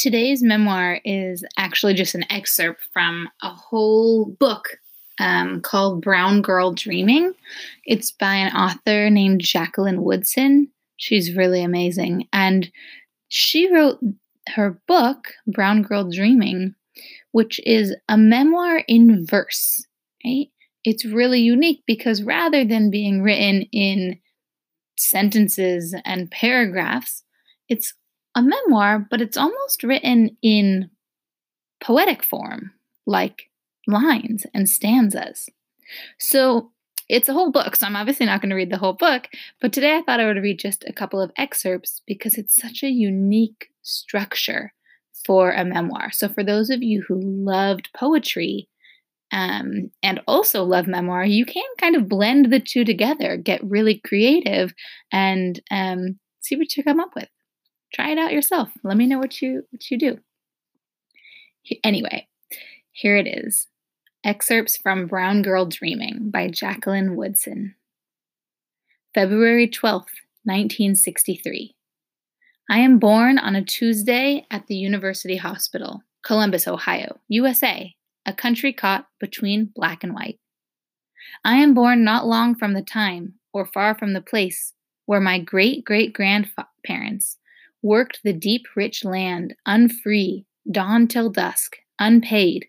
today's memoir is actually just an excerpt from a whole book um, called Brown Girl Dreaming. It's by an author named Jacqueline Woodson. She's really amazing. And she wrote her book, Brown Girl Dreaming, which is a memoir in verse, right? It's really unique because rather than being written in sentences and paragraphs, it's a memoir, but it's almost written in poetic form, like lines and stanzas. So it's a whole book, so I'm obviously not going to read the whole book, but today I thought I would read just a couple of excerpts because it's such a unique structure for a memoir. So, for those of you who loved poetry um, and also love memoir, you can kind of blend the two together, get really creative, and um, see what you come up with. Try it out yourself. Let me know what you what you do. Anyway, here it is. Excerpts from Brown Girl Dreaming by Jacqueline Woodson. February 12th, 1963. I am born on a Tuesday at the University Hospital, Columbus, Ohio, USA, a country caught between black and white. I am born not long from the time, or far from the place, where my great great grandparents worked the deep rich land, unfree, dawn till dusk, unpaid,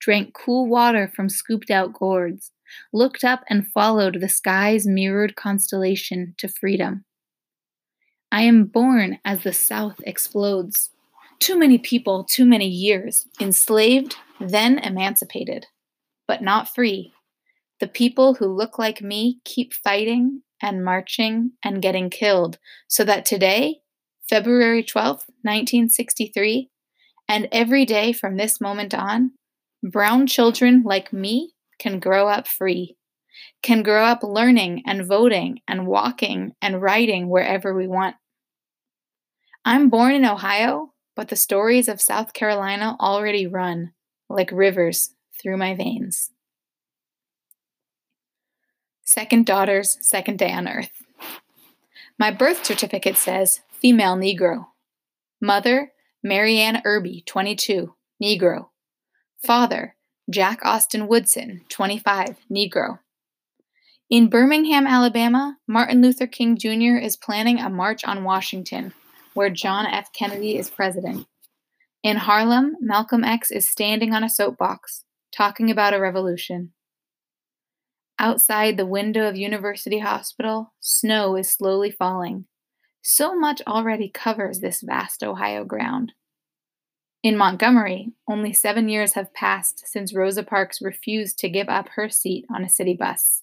drank cool water from scooped out gourds, looked up and followed the sky's mirrored constellation to freedom. I am born as the South explodes. Too many people, too many years, enslaved, then emancipated, but not free. The people who look like me keep fighting and marching and getting killed, so that today, February 12, 1963, and every day from this moment on, brown children like me can grow up free, can grow up learning and voting and walking and writing wherever we want. I'm born in Ohio, but the stories of South Carolina already run like rivers through my veins. Second daughter's second day on earth. My birth certificate says female Negro. Mother, Mary Anne Irby, 22, Negro. Father, Jack Austin Woodson, 25, Negro. In Birmingham, Alabama, Martin Luther King Jr. is planning a march on Washington, where John F. Kennedy is president. In Harlem, Malcolm X is standing on a soapbox, talking about a revolution. Outside the window of University Hospital, snow is slowly falling. So much already covers this vast Ohio ground. In Montgomery, only seven years have passed since Rosa Parks refused to give up her seat on a city bus.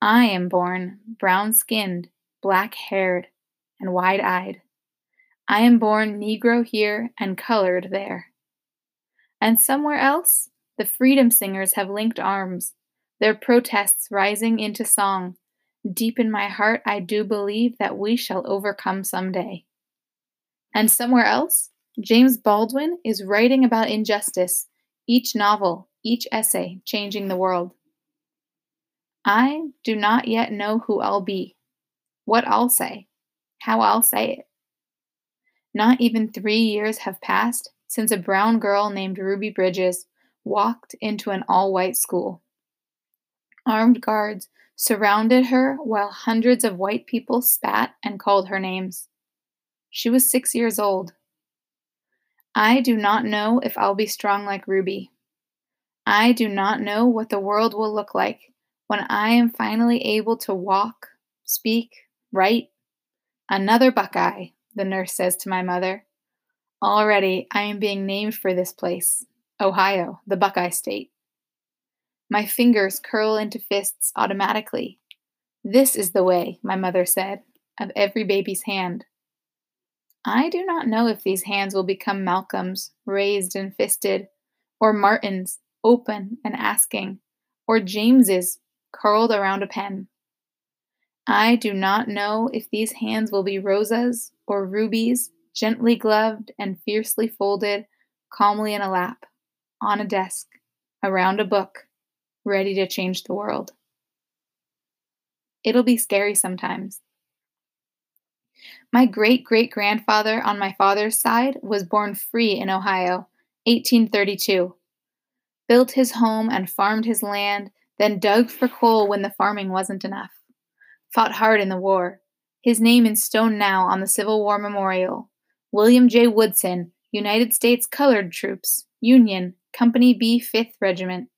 I am born brown skinned, black haired, and wide eyed. I am born Negro here and colored there. And somewhere else, the freedom singers have linked arms, their protests rising into song. Deep in my heart, I do believe that we shall overcome someday. And somewhere else, James Baldwin is writing about injustice, each novel, each essay changing the world. I do not yet know who I'll be, what I'll say, how I'll say it. Not even three years have passed since a brown girl named Ruby Bridges walked into an all white school. Armed guards surrounded her while hundreds of white people spat and called her names. She was six years old. I do not know if I'll be strong like Ruby. I do not know what the world will look like when I am finally able to walk, speak, write. Another Buckeye, the nurse says to my mother. Already I am being named for this place, Ohio, the Buckeye State. My fingers curl into fists automatically. This is the way, my mother said, of every baby's hand. I do not know if these hands will become Malcolm's, raised and fisted, or Martin's, open and asking, or James's, curled around a pen. I do not know if these hands will be Rosa's or Ruby's, gently gloved and fiercely folded, calmly in a lap, on a desk, around a book, ready to change the world. It'll be scary sometimes. My great great grandfather on my father's side was born free in Ohio, 1832. Built his home and farmed his land, then dug for coal when the farming wasn't enough. Fought hard in the war. His name in stone now on the Civil War Memorial. William J. Woodson, United States Colored Troops, Union, Company B, 5th Regiment.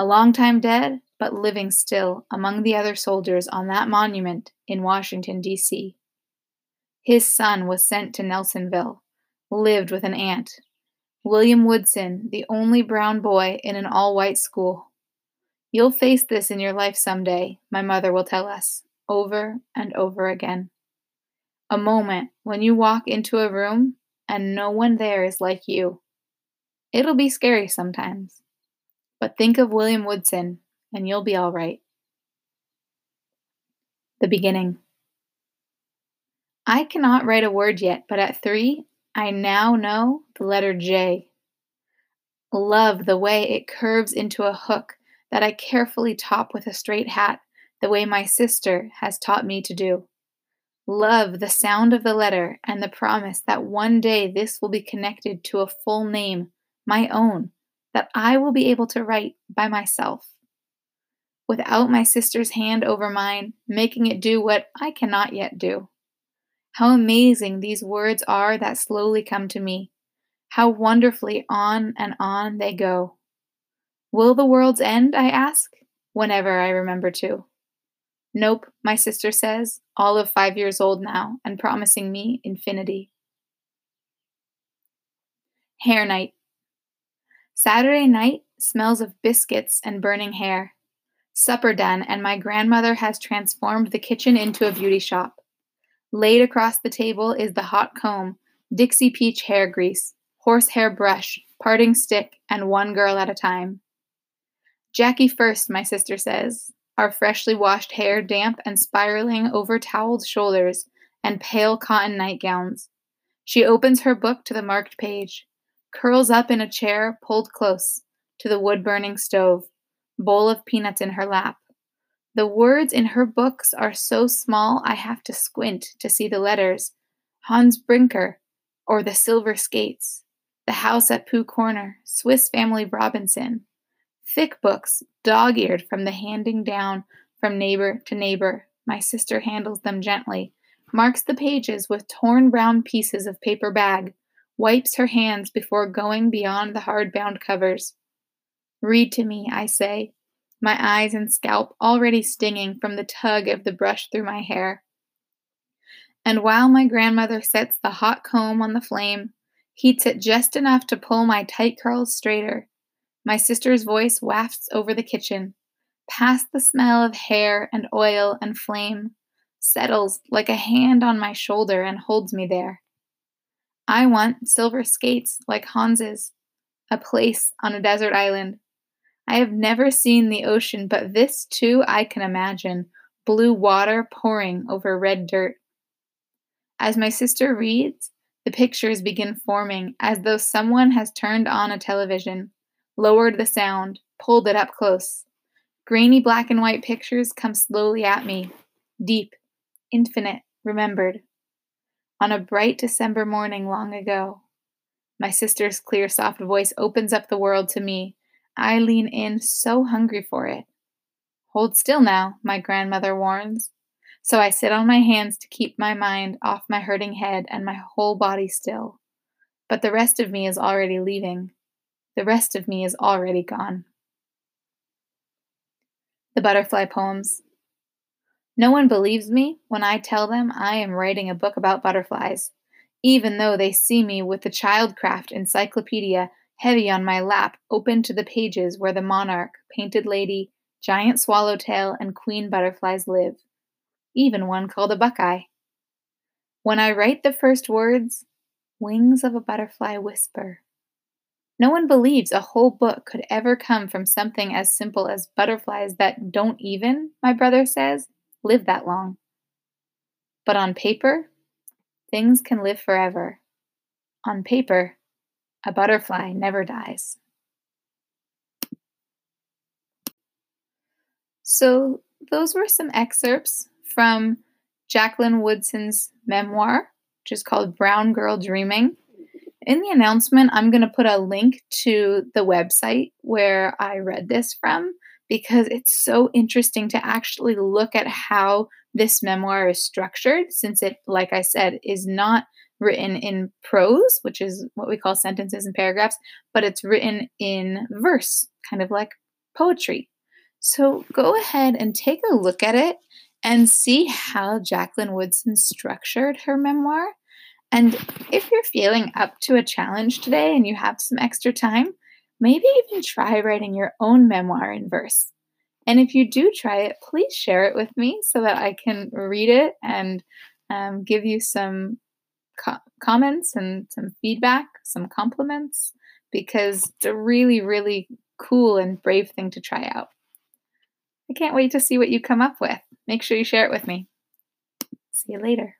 A long time dead, but living still among the other soldiers on that monument in Washington, D.C. His son was sent to Nelsonville, lived with an aunt. William Woodson, the only brown boy in an all white school. You'll face this in your life someday, my mother will tell us, over and over again. A moment when you walk into a room and no one there is like you. It'll be scary sometimes. But think of William Woodson and you'll be all right. The beginning. I cannot write a word yet, but at three, I now know the letter J. Love the way it curves into a hook that I carefully top with a straight hat, the way my sister has taught me to do. Love the sound of the letter and the promise that one day this will be connected to a full name, my own, that I will be able to write by myself. Without my sister's hand over mine, making it do what I cannot yet do. How amazing these words are that slowly come to me. How wonderfully on and on they go. Will the world's end, I ask, whenever I remember to. Nope, my sister says, all of five years old now, and promising me infinity. Hair night. Saturday night smells of biscuits and burning hair. Supper done, and my grandmother has transformed the kitchen into a beauty shop. Laid across the table is the hot comb, Dixie Peach hair grease, horsehair brush, parting stick, and one girl at a time. Jackie first, my sister says, our freshly washed hair damp and spiraling over toweled shoulders and pale cotton nightgowns. She opens her book to the marked page, curls up in a chair pulled close to the wood burning stove, bowl of peanuts in her lap, the words in her books are so small I have to squint to see the letters Hans Brinker, or The Silver Skates, The House at Pooh Corner, Swiss Family Robinson. Thick books, dog eared from the handing down from neighbor to neighbor. My sister handles them gently, marks the pages with torn brown pieces of paper bag, wipes her hands before going beyond the hard bound covers. Read to me, I say, my eyes and scalp already stinging from the tug of the brush through my hair. And while my grandmother sets the hot comb on the flame, heats it just enough to pull my tight curls straighter, my sister's voice wafts over the kitchen, past the smell of hair and oil and flame, settles like a hand on my shoulder and holds me there. I want silver skates like Hans's, a place on a desert island I have never seen the ocean, but this too I can imagine blue water pouring over red dirt. As my sister reads, the pictures begin forming as though someone has turned on a television, lowered the sound, pulled it up close. Grainy black and white pictures come slowly at me, deep, infinite, remembered. On a bright December morning long ago, my sister's clear, soft voice opens up the world to me I lean in, so hungry for it. Hold still now, my grandmother warns. So I sit on my hands to keep my mind off my hurting head and my whole body still. But the rest of me is already leaving. The rest of me is already gone. The Butterfly Poems. No one believes me when I tell them I am writing a book about butterflies, even though they see me with the Childcraft Encyclopedia heavy on my lap, open to the pages where the monarch, painted lady, giant swallowtail, and queen butterflies live, even one called a buckeye. When I write the first words, wings of a butterfly whisper. No one believes a whole book could ever come from something as simple as butterflies that don't even, my brother says, live that long. But on paper, things can live forever. On paper, a butterfly never dies. So, those were some excerpts from Jacqueline Woodson's memoir, which is called Brown Girl Dreaming. In the announcement, I'm going to put a link to the website where I read this from because it's so interesting to actually look at how this memoir is structured, since it, like I said, is not written in prose, which is what we call sentences and paragraphs, but it's written in verse, kind of like poetry. So go ahead and take a look at it and see how Jacqueline Woodson structured her memoir. And if you're feeling up to a challenge today and you have some extra time, maybe even try writing your own memoir in verse. And if you do try it, please share it with me so that I can read it and um, give you some co- comments and some feedback, some compliments, because it's a really, really cool and brave thing to try out. I can't wait to see what you come up with. Make sure you share it with me. See you later.